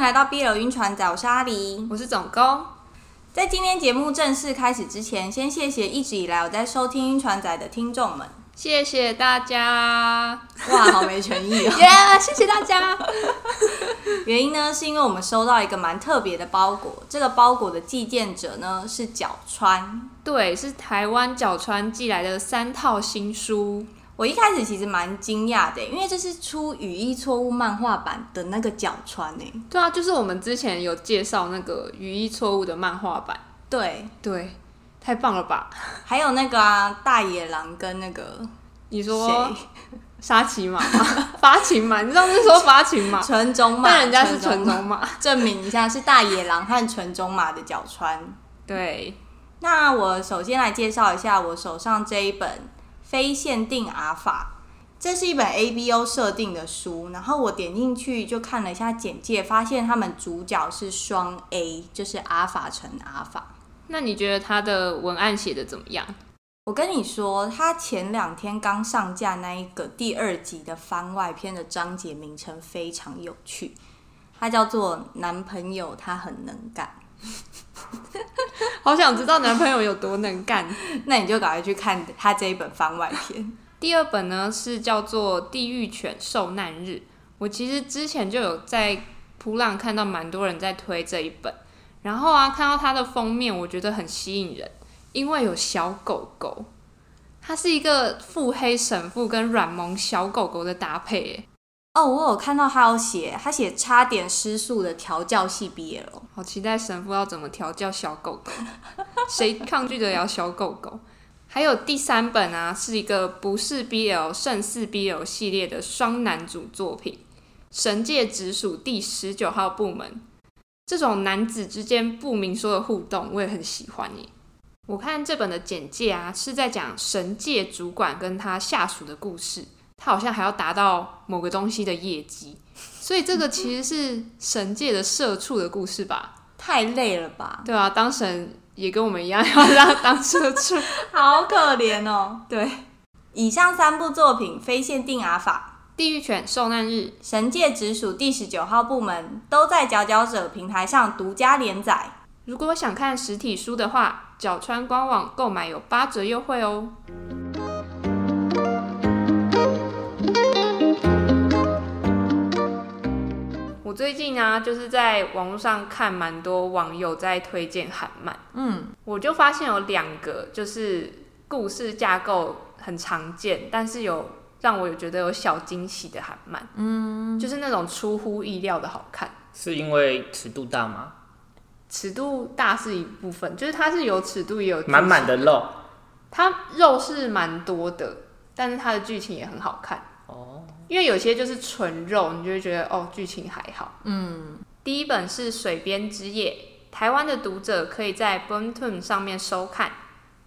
迎来到 BL 晕船仔，我是阿狸，我是总工。在今天节目正式开始之前，先谢谢一直以来我在收听。晕船仔的听。众们，谢谢大家。哇，好没诚意哦！耶，yeah, 谢谢大家。原因呢，是因为我们收到一个蛮特别的包裹，这个包裹的寄件者呢是角川，对，是台湾角川寄来的三套新书。我一开始其实蛮惊讶的，因为这是出语义错误漫画版的那个角川呢。对啊，就是我们之前有介绍那个语义错误的漫画版。对对，太棒了吧！还有那个啊，大野狼跟那个你说 沙琪玛吗？发情嘛？你上次说发情嘛？纯种马？但人家是纯种马，证明一下是大野狼和纯种马的角川。对，那我首先来介绍一下我手上这一本。非限定阿法，这是一本 ABO 设定的书。然后我点进去就看了一下简介，发现他们主角是双 A，就是阿法乘阿法。那你觉得他的文案写的怎么样？我跟你说，他前两天刚上架那一个第二集的番外篇的章节名称非常有趣，它叫做“男朋友他很能干”。好想知道男朋友有多能干，那你就赶快去看他这一本番外篇。第二本呢是叫做《地狱犬受难日》，我其实之前就有在普浪看到蛮多人在推这一本，然后啊看到它的封面，我觉得很吸引人，因为有小狗狗，它是一个腹黑神父跟软萌小狗狗的搭配，哦，我有看到他有写，他写差点失速的调教系 BL，好期待神父要怎么调教小狗狗，谁抗拒得了小狗狗？还有第三本啊，是一个不是 BL 胜似 BL 系列的双男主作品，《神界直属第十九号部门》。这种男子之间不明说的互动，我也很喜欢耶。我看这本的简介啊，是在讲神界主管跟他下属的故事。他好像还要达到某个东西的业绩，所以这个其实是神界的社畜的故事吧？太累了吧？对啊，当神也跟我们一样要让他当社畜，好可怜哦。对，以上三部作品《非限定阿法》《地狱犬受难日》《神界直属第十九号部门》都在佼佼者平台上独家连载。如果想看实体书的话，角川官网购买有八折优惠哦。最近啊，就是在网络上看蛮多网友在推荐韩漫，嗯，我就发现有两个，就是故事架构很常见，但是有让我有觉得有小惊喜的韩漫，嗯，就是那种出乎意料的好看。是因为尺度大吗？尺度大是一部分，就是它是有尺度也有满满的肉，它肉是蛮多的，但是它的剧情也很好看。因为有些就是纯肉，你就会觉得哦，剧情还好。嗯，第一本是《水边之夜》，台湾的读者可以在 Boomtoon 上面收看。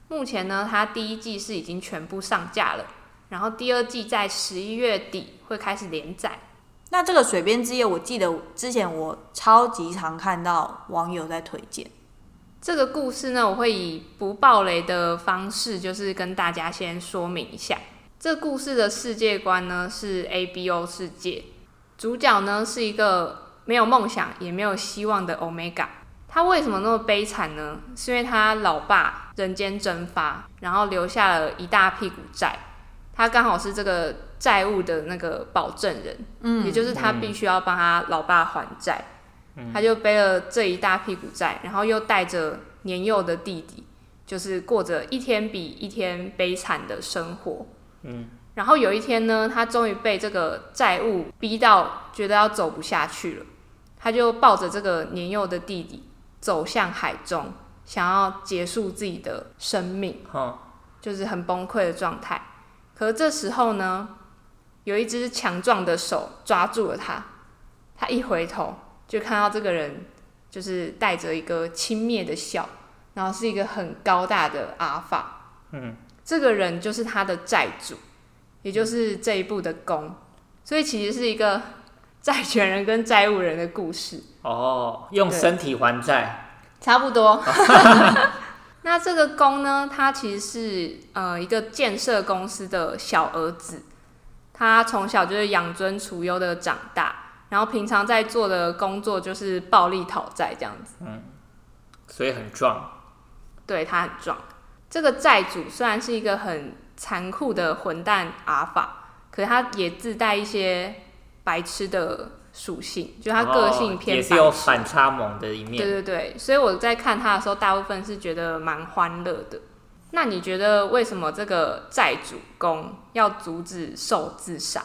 目前呢，它第一季是已经全部上架了，然后第二季在十一月底会开始连载。那这个《水边之夜》，我记得之前我超级常看到网友在推荐这个故事呢，我会以不暴雷的方式，就是跟大家先说明一下。这故事的世界观呢是 ABO 世界，主角呢是一个没有梦想也没有希望的 Omega。他为什么那么悲惨呢？是因为他老爸人间蒸发，然后留下了一大屁股债，他刚好是这个债务的那个保证人，嗯，也就是他必须要帮他老爸还债，他就背了这一大屁股债，然后又带着年幼的弟弟，就是过着一天比一天悲惨的生活。嗯，然后有一天呢，他终于被这个债务逼到觉得要走不下去了，他就抱着这个年幼的弟弟走向海中，想要结束自己的生命，哦，就是很崩溃的状态。可是这时候呢，有一只强壮的手抓住了他，他一回头就看到这个人就是带着一个轻蔑的笑，然后是一个很高大的阿法，嗯。这个人就是他的债主，也就是这一部的攻，所以其实是一个债权人跟债务人的故事。哦，用身体还债，差不多。那这个工呢，他其实是呃一个建设公司的小儿子，他从小就是养尊处优的长大，然后平常在做的工作就是暴力讨债这样子。嗯，所以很壮。对，他很壮。这个债主虽然是一个很残酷的混蛋阿法，可是他也自带一些白痴的属性，就他个性偏、哦、也是有反差萌的一面。对对对，所以我在看他的时候，大部分是觉得蛮欢乐的。那你觉得为什么这个债主公要阻止受自杀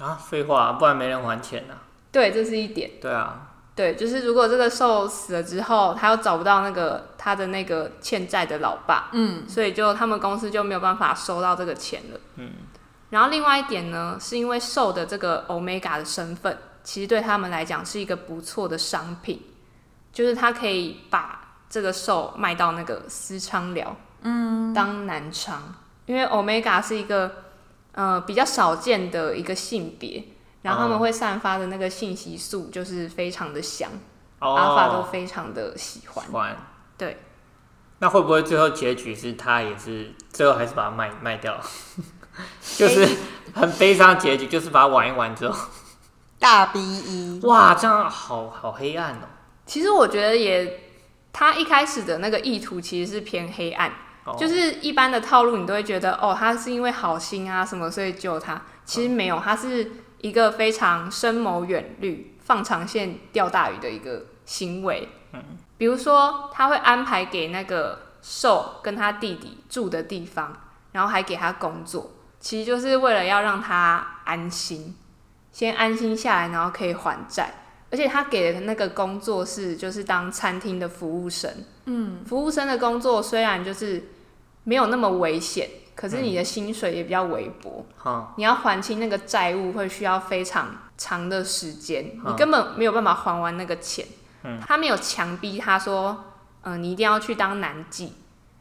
啊？废话，不然没人还钱啊。对，这是一点。对啊。对，就是如果这个兽死了之后，他又找不到那个他的那个欠债的老爸，嗯，所以就他们公司就没有办法收到这个钱了，嗯。然后另外一点呢，是因为兽的这个 Omega 的身份，其实对他们来讲是一个不错的商品，就是他可以把这个兽卖到那个私娼寮，嗯，当男娼，因为 Omega 是一个呃比较少见的一个性别。然后他们会散发的那个信息素就是非常的香，哦、阿法都非常的喜欢。喜欢对，那会不会最后结局是他也是最后还是把它卖卖掉？就是很悲伤的结局，就是把它玩一玩之后大 B 一哇，这样好好黑暗哦。其实我觉得也，他一开始的那个意图其实是偏黑暗，哦、就是一般的套路你都会觉得哦，他是因为好心啊什么所以救他，其实没有，他是。一个非常深谋远虑、放长线钓大鱼的一个行为。嗯，比如说他会安排给那个受跟他弟弟住的地方，然后还给他工作，其实就是为了要让他安心，先安心下来，然后可以还债。而且他给的那个工作是就是当餐厅的服务生。嗯，服务生的工作虽然就是没有那么危险。可是你的薪水也比较微薄，嗯、你要还清那个债务会需要非常长的时间，嗯、你根本没有办法还完那个钱。嗯、他没有强逼他说，嗯、呃，你一定要去当男妓，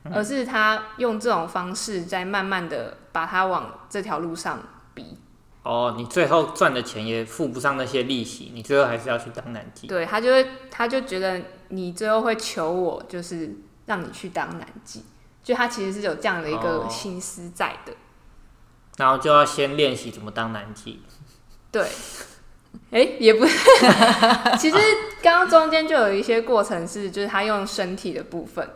嗯、而是他用这种方式在慢慢的把他往这条路上逼。哦，你最后赚的钱也付不上那些利息，你最后还是要去当男妓。对，他就会，他就觉得你最后会求我，就是让你去当男妓。就他其实是有这样的一个心思在的，哦、然后就要先练习怎么当男妓。对，哎、欸，也不，其实刚刚中间就有一些过程是，就是他用身体的部分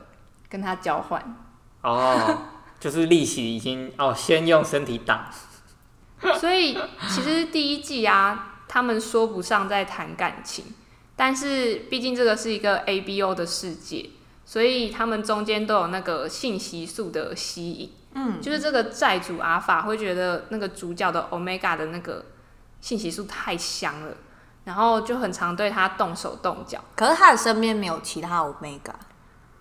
跟他交换。哦，就是利息已经哦，先用身体挡。所以其实第一季啊，他们说不上在谈感情，但是毕竟这个是一个 ABO 的世界。所以他们中间都有那个信息素的吸引，嗯，就是这个债主阿法会觉得那个主角的 Omega 的那个信息素太香了，然后就很常对他动手动脚。可是他的身边没有其他 Omega，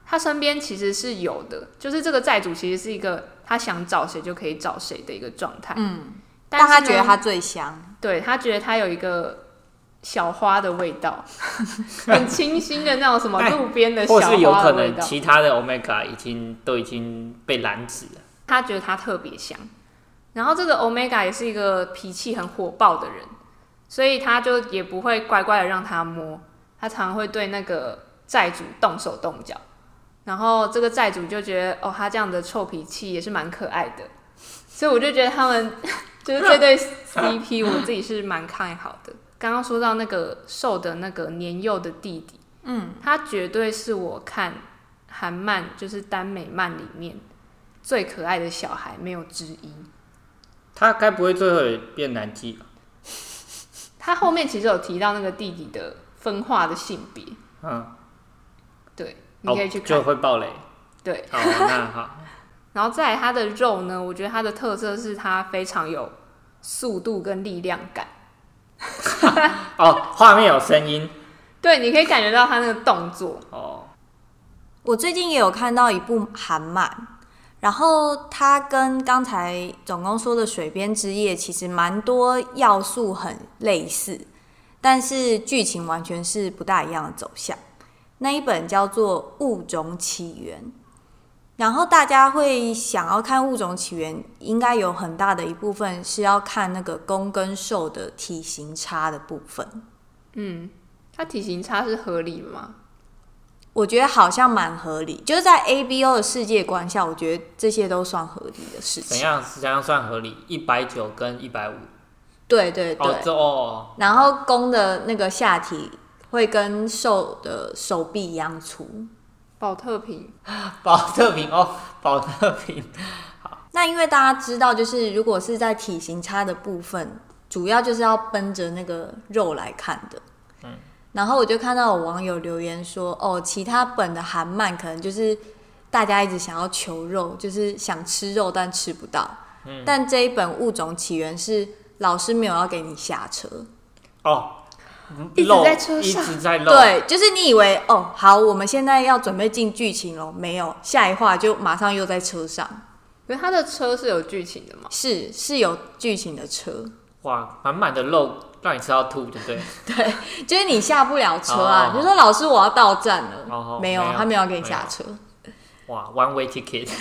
他身边其实是有的，就是这个债主其实是一个他想找谁就可以找谁的一个状态，嗯，但，但他觉得他最香，对，他觉得他有一个。小花的味道，很清新的那种什么路边的小花的味道。或是有可能其他的 Omega 已经都已经被拦止了。他觉得他特别香，然后这个 Omega 也是一个脾气很火爆的人，所以他就也不会乖乖的让他摸，他常常会对那个债主动手动脚。然后这个债主就觉得哦，他这样的臭脾气也是蛮可爱的，所以我就觉得他们 就是这对 CP，我自己是蛮看好的。刚刚说到那个瘦的那个年幼的弟弟，嗯，他绝对是我看韩漫就是耽美漫里面最可爱的小孩，没有之一。他该不会最后也变男妓吧？他后面其实有提到那个弟弟的分化的性别，嗯，对，你可以去看，就会爆雷。对，好，那好。然后再来他的肉呢，我觉得他的特色是他非常有速度跟力量感。哦，画面有声音，对，你可以感觉到他那个动作。哦，我最近也有看到一部韩漫，然后它跟刚才总共说的《水边之夜》其实蛮多要素很类似，但是剧情完全是不大一样的走向。那一本叫做《物种起源》。然后大家会想要看《物种起源》，应该有很大的一部分是要看那个公跟受的体型差的部分。嗯，它体型差是合理吗？我觉得好像蛮合理，就是在 ABO 的世界观下，我觉得这些都算合理的事情。怎样？怎样算合理？一百九跟一百五。对对对。哦哦。然后公的那个下体会跟受的手臂一样粗。宝特瓶，保特瓶哦，保特瓶。好，那因为大家知道，就是如果是在体型差的部分，主要就是要奔着那个肉来看的。嗯。然后我就看到有网友留言说：“哦，其他本的韩漫可能就是大家一直想要求肉，就是想吃肉但吃不到。嗯。但这一本《物种起源》是老师没有要给你下车。哦。”一直在车上，一直在漏。对，就是你以为哦，好，我们现在要准备进剧情了，没有，下一话就马上又在车上。因为他的车是有剧情的吗？是，是有剧情的车。哇，满满的漏，让你吃到吐，对不对？对，就是你下不了车啊。你说老师，我要到站了，哦、没有，他没有给你下车。哇，one way ticket。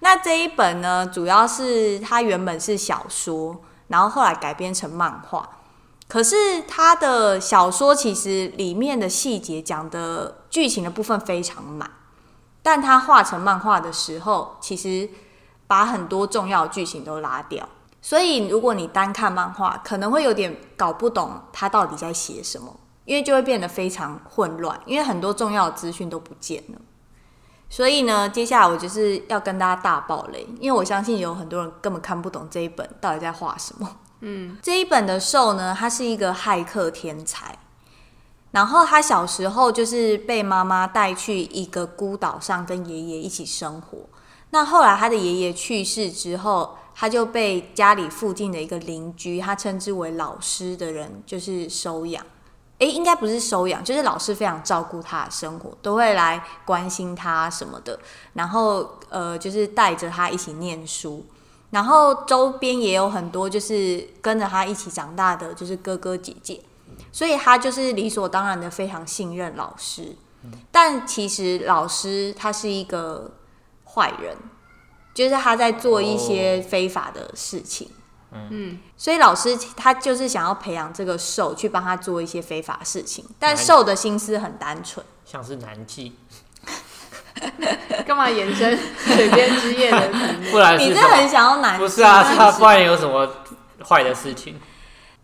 那这一本呢，主要是它原本是小说，然后后来改编成漫画。可是他的小说其实里面的细节讲的剧情的部分非常满，但他画成漫画的时候，其实把很多重要剧情都拉掉。所以如果你单看漫画，可能会有点搞不懂他到底在写什么，因为就会变得非常混乱，因为很多重要的资讯都不见了。所以呢，接下来我就是要跟大家大爆雷，因为我相信有很多人根本看不懂这一本到底在画什么。嗯，这一本的受呢，他是一个骇客天才，然后他小时候就是被妈妈带去一个孤岛上跟爷爷一起生活。那后来他的爷爷去世之后，他就被家里附近的一个邻居，他称之为老师的人，就是收养。诶，应该不是收养，就是老师非常照顾他的生活，都会来关心他什么的，然后呃，就是带着他一起念书。然后周边也有很多就是跟着他一起长大的，就是哥哥姐姐，所以他就是理所当然的非常信任老师。但其实老师他是一个坏人，就是他在做一些非法的事情。嗯，所以老师他就是想要培养这个兽去帮他做一些非法事情，但兽的心思很单纯，像是南纪。干嘛延伸 水边之夜的？不然是你是很想要男？不是啊，他不然有什么坏的事情？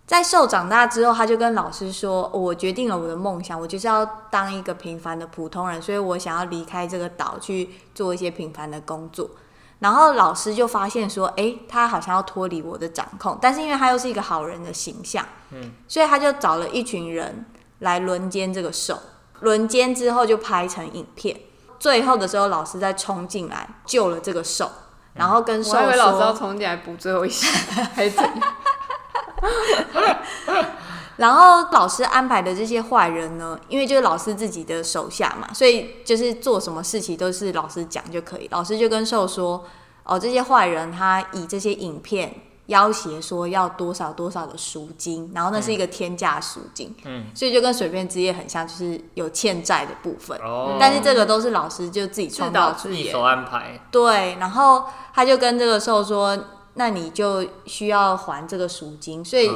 在受长大之后，他就跟老师说：“我决定了我的梦想，我就是要当一个平凡的普通人，所以我想要离开这个岛去做一些平凡的工作。”然后老师就发现说：“哎，他好像要脱离我的掌控，但是因为他又是一个好人的形象，嗯，所以他就找了一群人来轮奸这个兽，轮奸之后就拍成影片。”最后的时候，老师再冲进来救了这个兽，然后跟兽说：“我以为老师要冲进来补最后一下，还是怎样？”然后老师安排的这些坏人呢，因为就是老师自己的手下嘛，所以就是做什么事情都是老师讲就可以。老师就跟兽说：“哦，这些坏人他以这些影片。”要挟说要多少多少的赎金，然后那是一个天价赎金，嗯，所以就跟水边之夜很像，就是有欠债的部分。哦，但是这个都是老师就自己创造出来，自己手安排。对，然后他就跟这个兽说：“那你就需要还这个赎金。”所以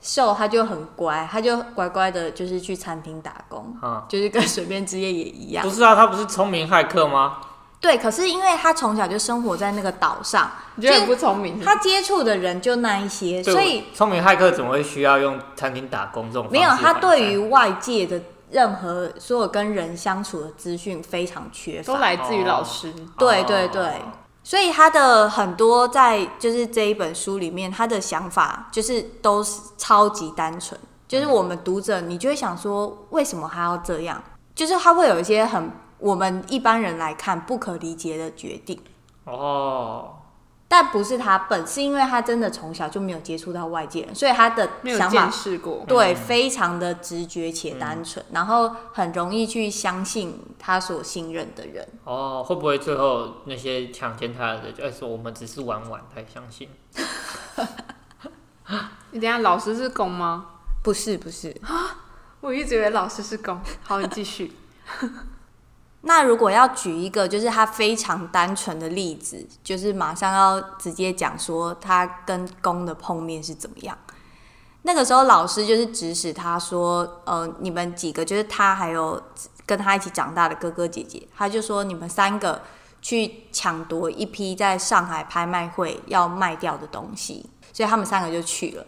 兽他就很乖，他就乖乖的，就是去餐厅打工，嗯，就是跟水边之夜也一样。不是啊，他不是聪明骇客吗？对，可是因为他从小就生活在那个岛上，你觉得很不聪明。他接触的人就那一些，所以聪明骇客怎么会需要用餐厅打工这种？没有，他对于外界的任何所有跟人相处的资讯非常缺乏，都来自于老师。哦、对对对，所以他的很多在就是这一本书里面，他的想法就是都是超级单纯，就是我们读者你就会想说，为什么他要这样？就是他会有一些很。我们一般人来看不可理解的决定哦，但不是他笨，是因为他真的从小就没有接触到外界人，所以他的想法试过对，非常的直觉且单纯，嗯，然后很容易去相信他所信任的人。哦，会不会最后那些强奸他的人就说我们只是玩玩才相信？你等下老师是公吗？不是，不是啊，我一直以为老师是公。好，你继续。那如果要举一个就是他非常单纯的例子，就是马上要直接讲说他跟公的碰面是怎么样。那个时候老师就是指使他说：“呃，你们几个就是他还有跟他一起长大的哥哥姐姐，他就说你们三个去抢夺一批在上海拍卖会要卖掉的东西，所以他们三个就去了。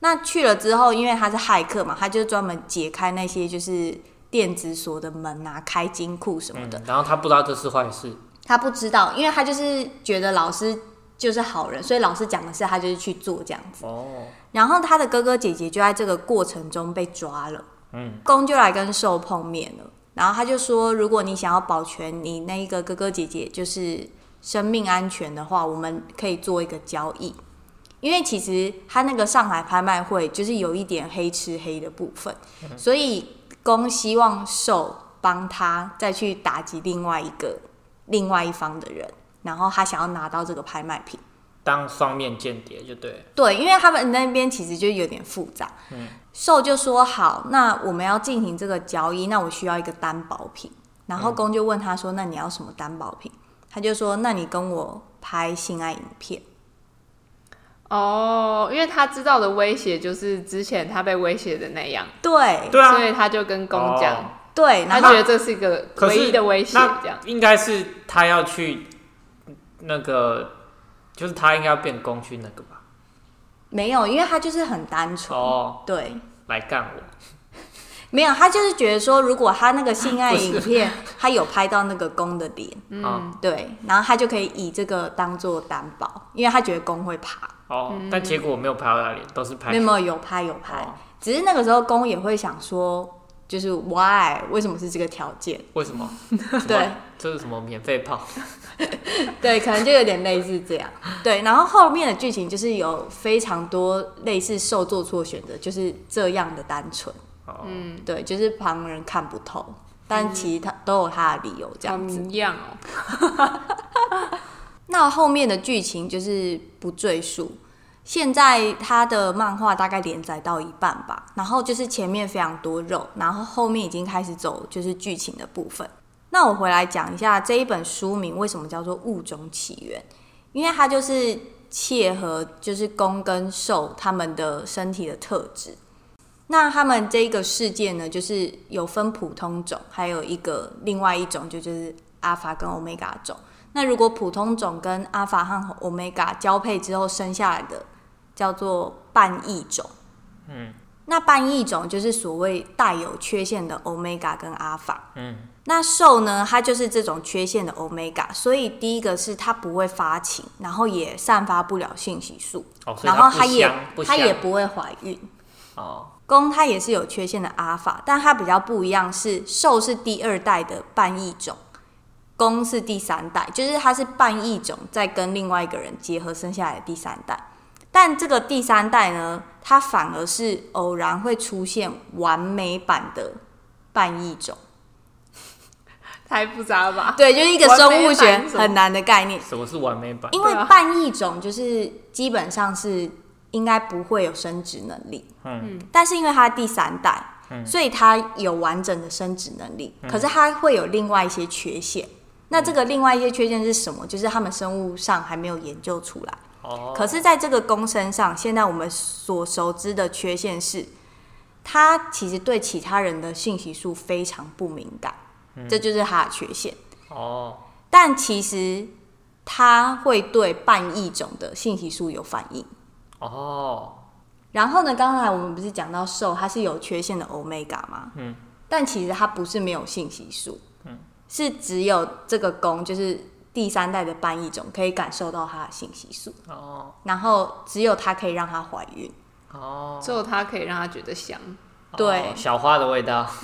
那去了之后，因为他是骇客嘛，他就专门解开那些就是电子锁的门啊，开金库什么的。嗯，然后他不知道这是坏事，他不知道，因为他就是觉得老师就是好人，所以老师讲的事他就是去做这样子。哦。然后他的哥哥姐姐就在这个过程中被抓了。嗯。公就来跟受碰面了，然后他就说：“如果你想要保全你那一个哥哥姐姐就是生命安全的话，我们可以做一个交易。”因为其实他那个上海拍卖会就是有一点黑吃黑的部分，嗯、所以攻希望受帮他再去打击另外一个另外一方的人，然后他想要拿到这个拍卖品，当双面间谍就对。对，因为他们那边其实就有点复杂。嗯，受就说好，那我们要进行这个交易，那我需要一个担保品。然后公就问他说：“那你要什么担保品？”他就说：“那你跟我拍性爱影片。”哦，因为他知道的威胁就是之前他被威胁的那样，对，对啊，所以他就跟公讲，哦、对，他觉得这是一个唯一的威胁，这样。应该是他要去那个，就是他应该要变公去那个吧？没有，因为他就是很单纯，哦，对，来干我。没有，他就是觉得说，如果他那个性爱影片，他有拍到那个公的脸，嗯，对，然后他就可以以这个当做担保，因为他觉得公会爬。哦，但结果没有拍到他脸，都是拍。没有没有，有拍有拍，哦、只是那个时候公也会想说，就是 why 为什么是这个条件？为什么？对，这是什么免费炮？对，可能就有点类似这样。对，然后后面的剧情就是有非常多类似受做错选择，就是这样的单纯。嗯，对，就是旁人看不透，但其实他都有他的理由，这样子。一样哦。那后面的剧情就是不赘述。现在他的漫画大概连载到一半吧，然后就是前面非常多肉，然后后面已经开始走就是剧情的部分。那我回来讲一下这一本书名为什么叫做《物种起源》，因为它就是切合就是攻跟受他们的身体的特质。那他们这个世界呢，就是有分普通种，还有一个另外一种，就就是阿法跟欧米伽种。那如果普通种跟阿法和欧米伽交配之后生下来的，叫做半异种。嗯，那半异种就是所谓带有缺陷的欧米伽跟阿法。嗯，那兽呢，它就是这种缺陷的欧米伽，所以第一个是它不会发情，然后也散发不了信息素，哦、然后它也它也不会怀孕。哦。公它也是有缺陷的阿法，但它比较不一样是兽是第二代的半异种，攻是第三代，就是它是半异种再跟另外一个人结合生下来的第三代。但这个第三代呢，它反而是偶然会出现完美版的半异种，太复杂了吧？对，就是一个生物学很难的概念。什么是完美版？因为半异种就是基本上是。应该不会有生殖能力，嗯，但是因为它第三代，嗯，所以它有完整的生殖能力，嗯，可是它会有另外一些缺陷。嗯，那这个另外一些缺陷是什么？就是他们生物上还没有研究出来。哦，可是在这个公身上，现在我们所熟知的缺陷是，它其实对其他人的信息素非常不敏感，嗯，这就是它的缺陷。哦，但其实它会对半异种的信息素有反应。哦，然后呢？刚才我们不是讲到瘦它是有缺陷的 omega 吗？嗯，但其实它不是没有信息素，嗯，是只有这个攻就是第三代的半异种可以感受到它的信息素哦，然后只有它可以让它怀孕哦，只有它可以让它觉得香，对，哦，小花的味道。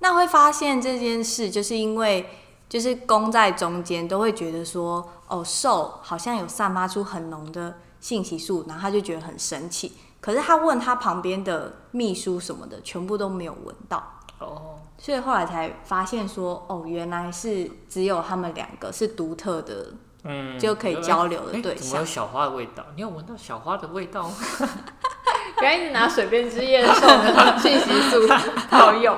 那会发现这件事，就是因为就是攻在中间都会觉得说。哦，受好像有散发出很浓的信息素，然后他就觉得很生气。可是他问他旁边的秘书什么的，全部都没有闻到。哦，所以后来才发现说，哦，原来是只有他们两个是独特的，嗯，就可以交流的对象。怎么有小花的味道？你有闻到小花的味道吗？不要一直拿水边之夜的受的性激素好用。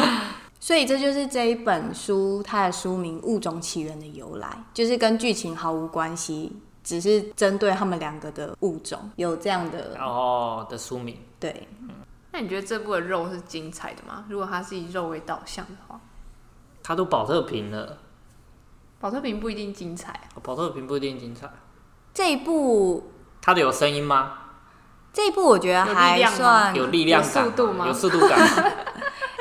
所以这就是这一本书它的书名《物种起源》的由来，就是跟剧情毫无关系，只是针对他们两个的物种有这样的哦的书名。对，那你觉得这部的肉是精彩的吗？如果它是以肉为导向的话，它都保特瓶了，保特瓶不一定精彩，保特瓶不一定精彩。这一部它的有声音吗？这一部我觉得还算有力量感，有速度吗？有速度感。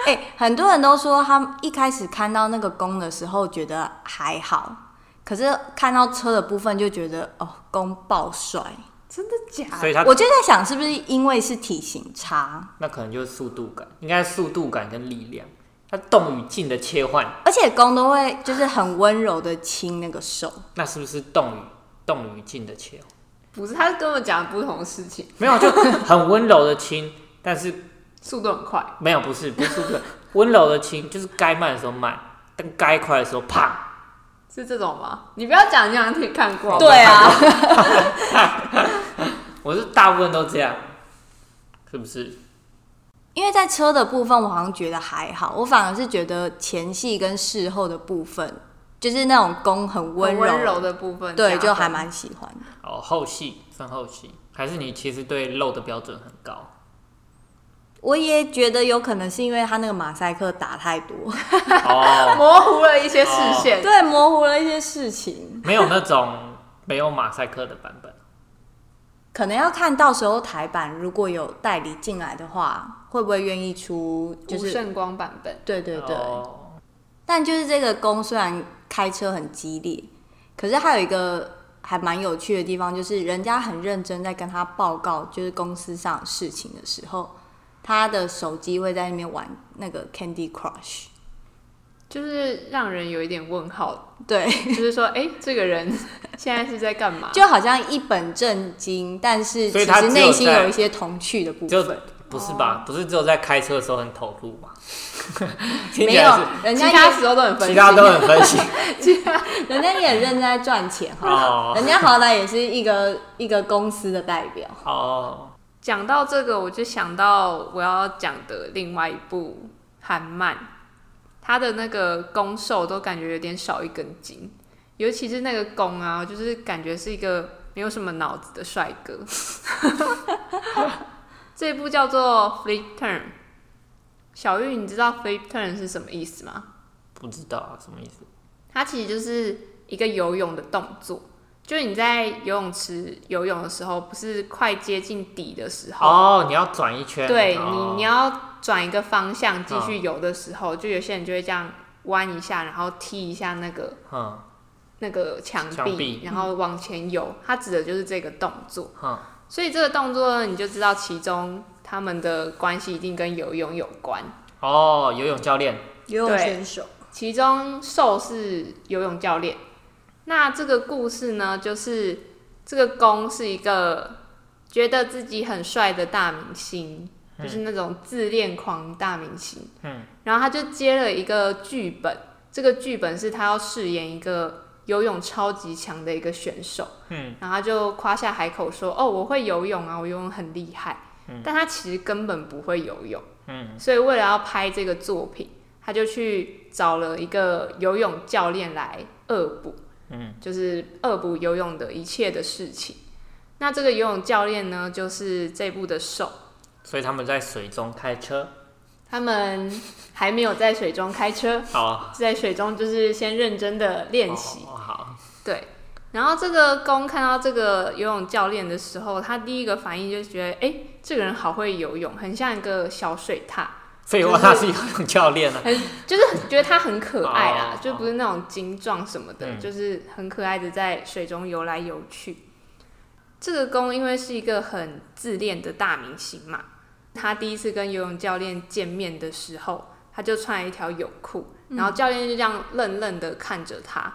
哎、欸，很多人都说他们一开始看到那个弓的时候觉得还好，可是看到车的部分就觉得哦，弓爆帅，真的假的？所以他我就在想，是不是因为是体型差？那可能就是速度感，应该速度感跟力量，它动与静的切换，而且弓都会就是很温柔的亲那个手，那是不是动与动与静的切换？不是，他是跟我讲不同的事情。没有，就很温柔的亲，但是速度很快。没有，不是，不是速度，温柔的亲就是该慢的时候慢，但该快的时候啪。是这种吗？你不要讲，你好像自己看过。对啊，我是大部分都这样，是不是？因为在车的部分，我好像觉得还好，我反而是觉得前戏跟事后的部分。就是那种攻很温柔，温柔的部分，对，就还蛮喜欢的。哦，后戏算后戏，还是你其实对肉的标准很高？我也觉得有可能是因为他那个马赛克打太多，哦，模糊了一些视线，对，模糊了一些事情。没有那种没有马赛克的版本，可能要看到时候台版如果有代理进来的话，会不会愿意出就是圣光版本？对对对。哦但就是这个弓虽然开车很激烈，可是还有一个还蛮有趣的地方，就是人家很认真在跟他报告就是公司上事情的时候，他的手机会在那边玩那个 Candy Crush，就是让人有一点问号。对，就是说，哎、欸，这个人现在是在干嘛？就好像一本正经，但是其实内心有一些童趣的部分。不是吧？不是只有在开车的时候很投入吗？没有，人家其他时候都很分析，其他都很分析，其他人家也认真在赚钱哈。人家好歹也是一个一个公司的代表。哦，讲到这个，我就想到我要讲的另外一部韩漫，他的那个攻受都感觉有点少一根筋，尤其是那个攻啊，就是感觉是一个没有什么脑子的帅哥。这部叫做 Flip Turn，小玉，你知道 Flip Turn 是什么意思吗？不知道啊，什么意思？它其实就是一个游泳的动作，就是你在游泳池游泳的时候，不是快接近底的时候哦，你要转一圈，对、哦、你，你要转一个方向继续游的时候，哦、就有些人就会这样弯一下，然后踢一下那个，嗯、那个墙壁，壁。然后往前游，它指的就是这个动作，嗯。所以这个动作呢，你就知道其中他们的关系一定跟游泳有关。哦。游泳教练，游泳选手，其中瘦是游泳教练。那这个故事呢，就是这个攻是一个觉得自己很帅的大明星，嗯、就是那种自恋狂大明星。嗯，然后他就接了一个剧本，这个剧本是他要饰演一个。游泳超级强的一个选手，嗯，然后他就夸下海口说：“哦，我会游泳啊，我游泳很厉害。”嗯，但他其实根本不会游泳，嗯，所以为了要拍这个作品，他就去找了一个游泳教练来恶补，嗯，就是恶补游泳的一切的事情。那这个游泳教练呢，就是这部的手，所以他们在水中开车。他们还没有在水中开车，好，在水中就是先认真的练习。哦，好，对。然后这个攻看到这个游泳教练的时候，他第一个反应就是觉得，哎、欸，这个人好会游泳，很像一个小水獭。废话，他是游泳教练啊。很就是觉得他很可爱啦，哦、就不是那种精壮什么的，嗯、就是很可爱的在水中游来游去。这个公因为是一个很自恋的大明星嘛。他第一次跟游泳教练见面的时候，他就穿了一条泳裤，然后教练就这样愣愣的看着他，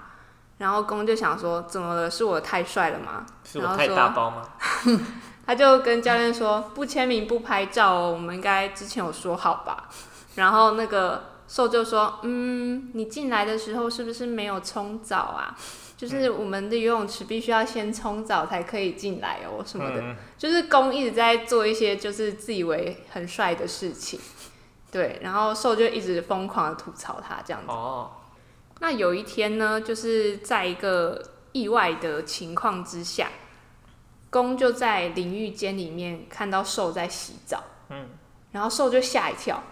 然后公就想说：“怎么了？是我太帅了吗？是我太大包吗？” 他就跟教练说：“不签名不拍照哦，我们应该之前有说好吧？” 然后那个受就说：“嗯，你进来的时候是不是没有冲澡啊？” 就是我们的游泳池必须要先冲澡才可以进来哦，什么的。嗯、就是公一直在做一些就是自以为很帅的事情，对。然后受就一直疯狂的吐槽他这样子。哦。那有一天呢，就是在一个意外的情况之下，攻就在淋浴间里面看到兽在洗澡。嗯。然后兽就吓一跳，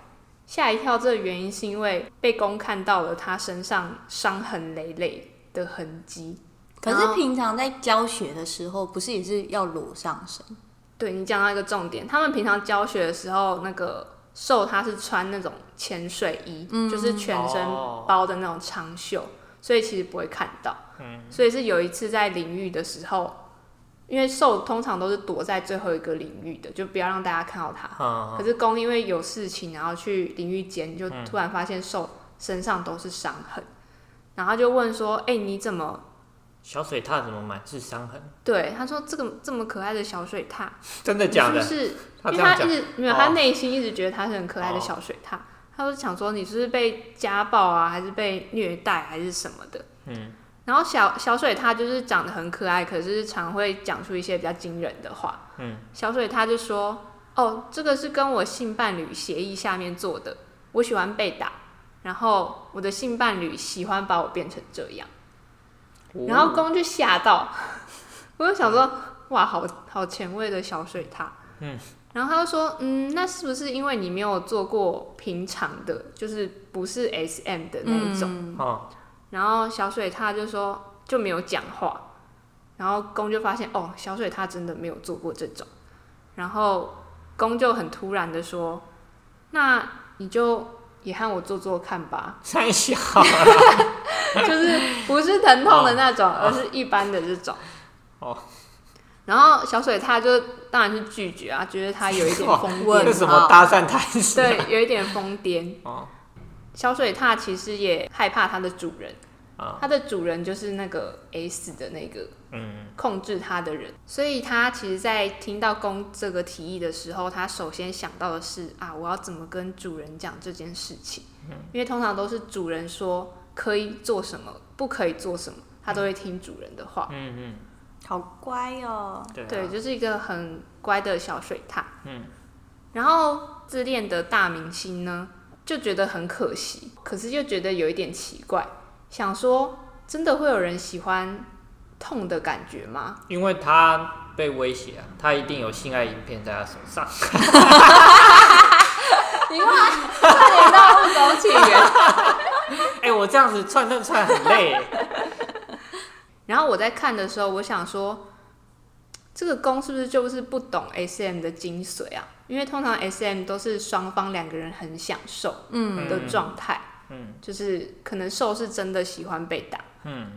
吓一跳，这个原因是因为被公看到了他身上伤痕累累的痕迹。可是平常在教学的时候，不是也是要裸上身？对，你讲到一个重点，他们平常教学的时候，那个兽他是穿那种潜水衣，嗯、就是全身包的那种长袖，哦、所以其实不会看到。嗯，所以是有一次在淋浴的时候。因为兽通常都是躲在最后一个领域的，就不要让大家看到它。嗯、可是公因为有事情，然后去淋浴间，就突然发现兽身上都是伤痕，嗯、然后就问说：“哎、欸，你怎么小水獭怎么满是伤痕？”对，他说：“这个这么可爱的小水獭，真的假的？”是不是？因为他一直没有，他内心一直觉得他是很可爱的小水獭。哦、他就想说：“你是不是被家暴啊，还是被虐待，还是什么的？”嗯。然后小小水他就是长得很可爱，可是常会讲出一些比较惊人的话。嗯，小水他就说：“哦，这个是跟我性伴侣协议下面做的。我喜欢被打，然后我的性伴侣喜欢把我变成这样。哦”然后公就吓到，我就想说：“哇，好好前卫的小水獭。”嗯，然后他就说：“嗯，那是不是因为你没有做过平常的，就是不是 SM 的那一种？”嗯哦然后小水獭就说就没有讲话，然后公就发现哦，小水獭真的没有做过这种，然后公就很突然的说，那你就也和我做做看吧。太小了 就是不是疼痛的那种，哦、而是一般的这种。哦。然后小水獭就当然是拒绝啊，觉得他有一点疯癫。为什么搭讪台词？对，有一点疯癫。哦。小水獭其实也害怕它的主人，它、哦、的主人就是那个 S 的那个，嗯，控制它的人，所以它其实，在听到公这个提议的时候，它首先想到的是啊，我要怎么跟主人讲这件事情？嗯、因为通常都是主人说可以做什么，不可以做什么，它都会听主人的话。嗯嗯，好乖哦。对，对，就是一个很乖的小水獭。嗯，然后自恋的大明星呢？就觉得很可惜，可是又觉得有一点奇怪，想说真的会有人喜欢痛的感觉吗？因为他被威胁啊，他一定有性爱影片在他手上。你话串联到不走起源。哎、欸，我这样子串串串很累。然后我在看的时候，我想说。这个攻是不是就是不懂 SM 的精髓啊？因为通常 SM 都是双方两个人很享受的状态，嗯，就是可能受是真的喜欢被打，嗯，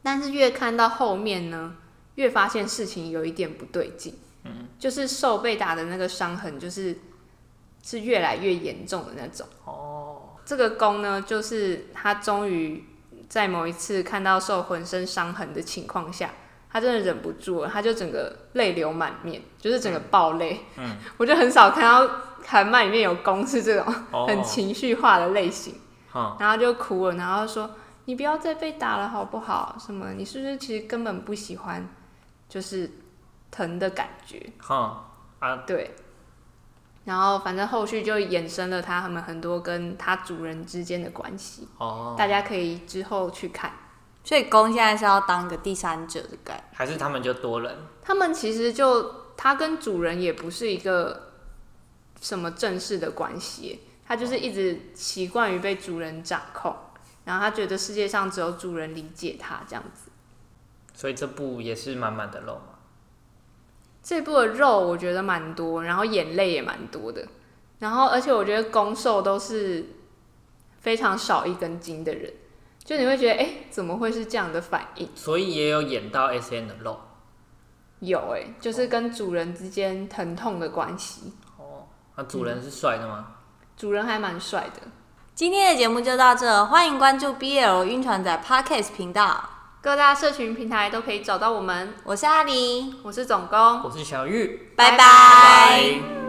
但是越看到后面呢，越发现事情有一点不对劲，嗯，就是受被打的那个伤痕，就是是越来越严重的那种。哦，这个攻呢，就是他终于在某一次看到受浑身伤痕的情况下。他真的忍不住了，他就整个泪流满面，就是整个爆泪。嗯，我就很少看到韩漫里面有攻是这种 很情绪化的类型。哦，然后就哭了，然后说：“你不要再被打了，好不好？什么？你是不是其实根本不喜欢，就是疼的感觉？”哈啊，对。然后反正后续就衍生了他们很多跟他主人之间的关系。哦，大家可以之后去看。所以公现在是要当一个第三者的感觉，还是他们就多人？他们其实就他跟主人也不是一个什么正式的关系，他就是一直习惯于被主人掌控，然后他觉得世界上只有主人理解他这样子。所以这部也是满满的肉吗？这部的肉我觉得蛮多，然后眼泪也蛮多的，然后而且我觉得攻受都是非常少一根筋的人。就你会觉得，哎、欸，怎么会是这样的反应？所以也有演到 S N 的肉，有哎、欸，就是跟主人之间疼痛的关系。哦，那主人是帅的吗？嗯、主人还蛮帅的。今天的节目就到这，欢迎关注 BL 晕船仔 Podcast 频道，各大社群平台都可以找到我们。我是阿狸，我是总工，我是小玉，拜拜。